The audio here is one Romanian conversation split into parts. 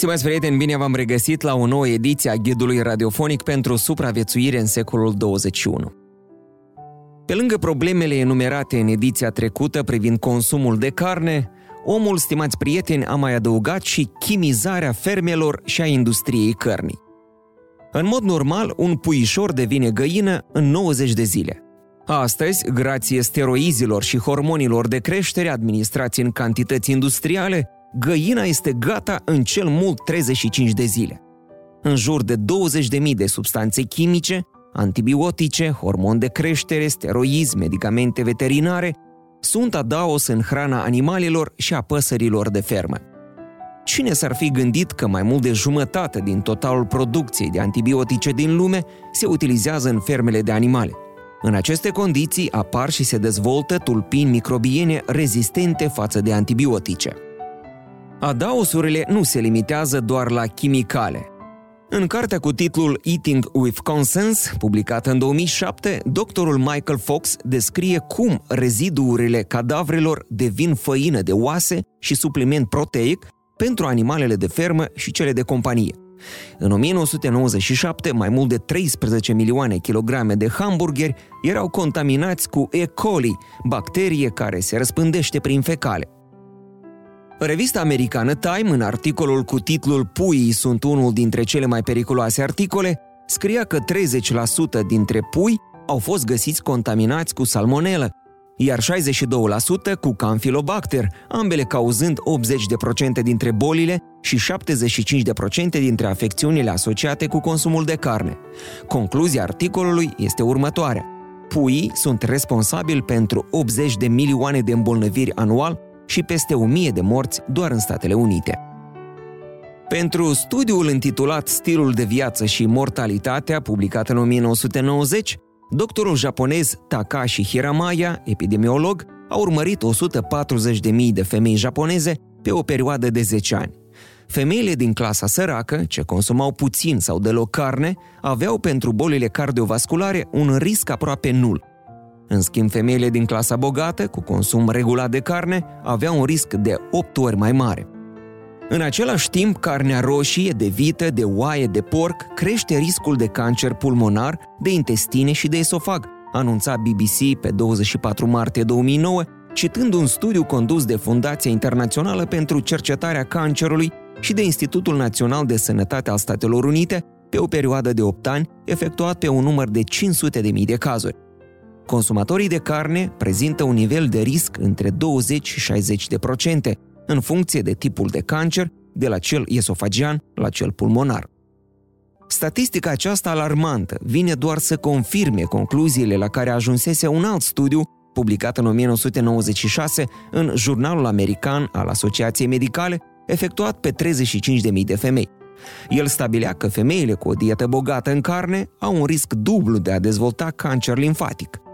Stimați prieteni, bine v-am regăsit la o nouă ediție a Ghidului Radiofonic pentru supraviețuire în secolul 21. Pe lângă problemele enumerate în ediția trecută privind consumul de carne, omul, stimați prieteni, a mai adăugat și chimizarea fermelor și a industriei cărnii. În mod normal, un puișor devine găină în 90 de zile. Astăzi, grație steroizilor și hormonilor de creștere administrați în cantități industriale, găina este gata în cel mult 35 de zile. În jur de 20.000 de substanțe chimice, antibiotice, hormon de creștere, steroizi, medicamente veterinare, sunt adaos în hrana animalelor și a păsărilor de fermă. Cine s-ar fi gândit că mai mult de jumătate din totalul producției de antibiotice din lume se utilizează în fermele de animale? În aceste condiții apar și se dezvoltă tulpini microbiene rezistente față de antibiotice. Adaosurile nu se limitează doar la chimicale. În cartea cu titlul Eating with Consens, publicată în 2007, doctorul Michael Fox descrie cum reziduurile cadavrelor devin făină de oase și supliment proteic pentru animalele de fermă și cele de companie. În 1997, mai mult de 13 milioane kilograme de hamburgeri erau contaminați cu E. coli, bacterie care se răspândește prin fecale. Revista americană Time, în articolul cu titlul Puii sunt unul dintre cele mai periculoase articole, scria că 30% dintre pui au fost găsiți contaminați cu salmonelă, iar 62% cu Campylobacter, ambele cauzând 80% dintre bolile și 75% dintre afecțiunile asociate cu consumul de carne. Concluzia articolului este următoarea. Puii sunt responsabili pentru 80 de milioane de îmbolnăviri anual și peste 1000 de morți doar în Statele Unite. Pentru studiul intitulat Stilul de viață și mortalitatea, publicat în 1990, doctorul japonez Takashi Hiramaya, epidemiolog, a urmărit 140.000 de femei japoneze pe o perioadă de 10 ani. Femeile din clasa săracă, ce consumau puțin sau deloc carne, aveau pentru bolile cardiovasculare un risc aproape nul, în schimb, femeile din clasa bogată, cu consum regulat de carne, aveau un risc de 8 ori mai mare. În același timp, carnea roșie, de vită, de oaie, de porc crește riscul de cancer pulmonar, de intestine și de esofag, anunța BBC pe 24 martie 2009, citând un studiu condus de Fundația Internațională pentru Cercetarea Cancerului și de Institutul Național de Sănătate al Statelor Unite pe o perioadă de 8 ani, efectuat pe un număr de 500.000 de cazuri. Consumatorii de carne prezintă un nivel de risc între 20 și 60 de procente, în funcție de tipul de cancer, de la cel esofagian la cel pulmonar. Statistica aceasta alarmantă vine doar să confirme concluziile la care ajunsese un alt studiu publicat în 1996 în Jurnalul American al Asociației Medicale, efectuat pe 35.000 de femei. El stabilea că femeile cu o dietă bogată în carne au un risc dublu de a dezvolta cancer limfatic –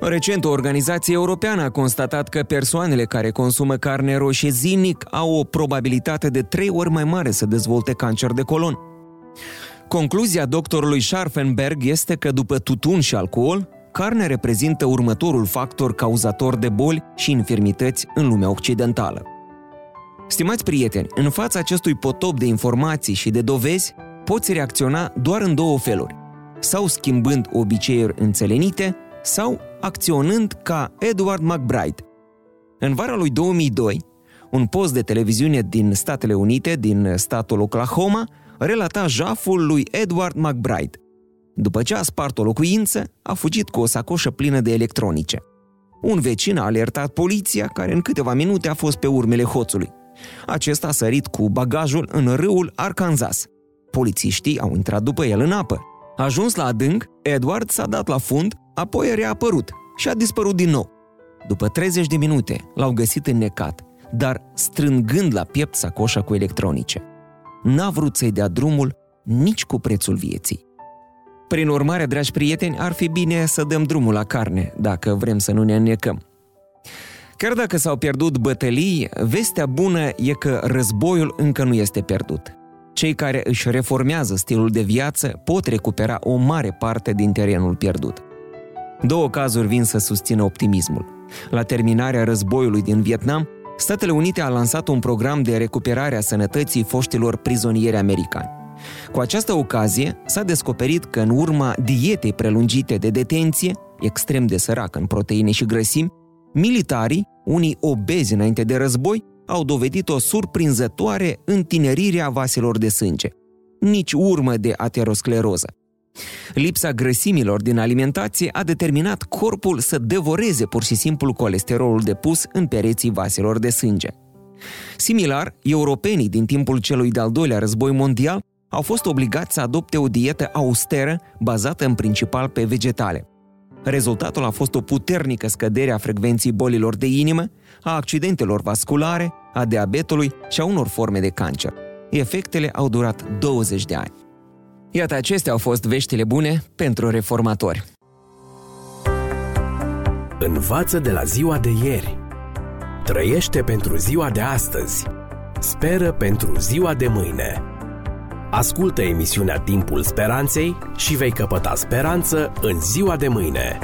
Recent, o organizație europeană a constatat că persoanele care consumă carne roșie zilnic au o probabilitate de trei ori mai mare să dezvolte cancer de colon. Concluzia doctorului Scharfenberg este că după tutun și alcool, carnea reprezintă următorul factor cauzator de boli și infirmități în lumea occidentală. Stimați prieteni, în fața acestui potop de informații și de dovezi, poți reacționa doar în două feluri. Sau schimbând obiceiuri înțelenite, sau acționând ca Edward McBride. În vara lui 2002, un post de televiziune din Statele Unite, din statul Oklahoma, relata jaful lui Edward McBride. După ce a spart o locuință, a fugit cu o sacoșă plină de electronice. Un vecin a alertat poliția, care în câteva minute a fost pe urmele hoțului. Acesta a sărit cu bagajul în râul Arkansas. Polițiștii au intrat după el în apă. Ajuns la adânc, Edward s-a dat la fund Apoi a reapărut și a dispărut din nou. După 30 de minute, l-au găsit înnecat, dar strângând la piept sacoșa cu electronice. N-a vrut să-i dea drumul nici cu prețul vieții. Prin urmare, dragi prieteni, ar fi bine să dăm drumul la carne, dacă vrem să nu ne înnecăm. Chiar dacă s-au pierdut bătălii, vestea bună e că războiul încă nu este pierdut. Cei care își reformează stilul de viață pot recupera o mare parte din terenul pierdut. Două cazuri vin să susțină optimismul. La terminarea războiului din Vietnam, Statele Unite a lansat un program de recuperare a sănătății foștilor prizonieri americani. Cu această ocazie s-a descoperit că în urma dietei prelungite de detenție, extrem de săracă în proteine și grăsimi, militarii, unii obezi înainte de război, au dovedit o surprinzătoare întinerire a vaselor de sânge. Nici urmă de ateroscleroză. Lipsa grăsimilor din alimentație a determinat corpul să devoreze pur și simplu colesterolul depus în pereții vaselor de sânge. Similar, europenii din timpul celui de-al doilea război mondial au fost obligați să adopte o dietă austeră bazată în principal pe vegetale. Rezultatul a fost o puternică scădere a frecvenții bolilor de inimă, a accidentelor vasculare, a diabetului și a unor forme de cancer. Efectele au durat 20 de ani. Iată, acestea au fost veștile bune pentru reformatori. Învață de la ziua de ieri. Trăiește pentru ziua de astăzi. Speră pentru ziua de mâine. Ascultă emisiunea Timpul Speranței și vei căpăta speranță în ziua de mâine.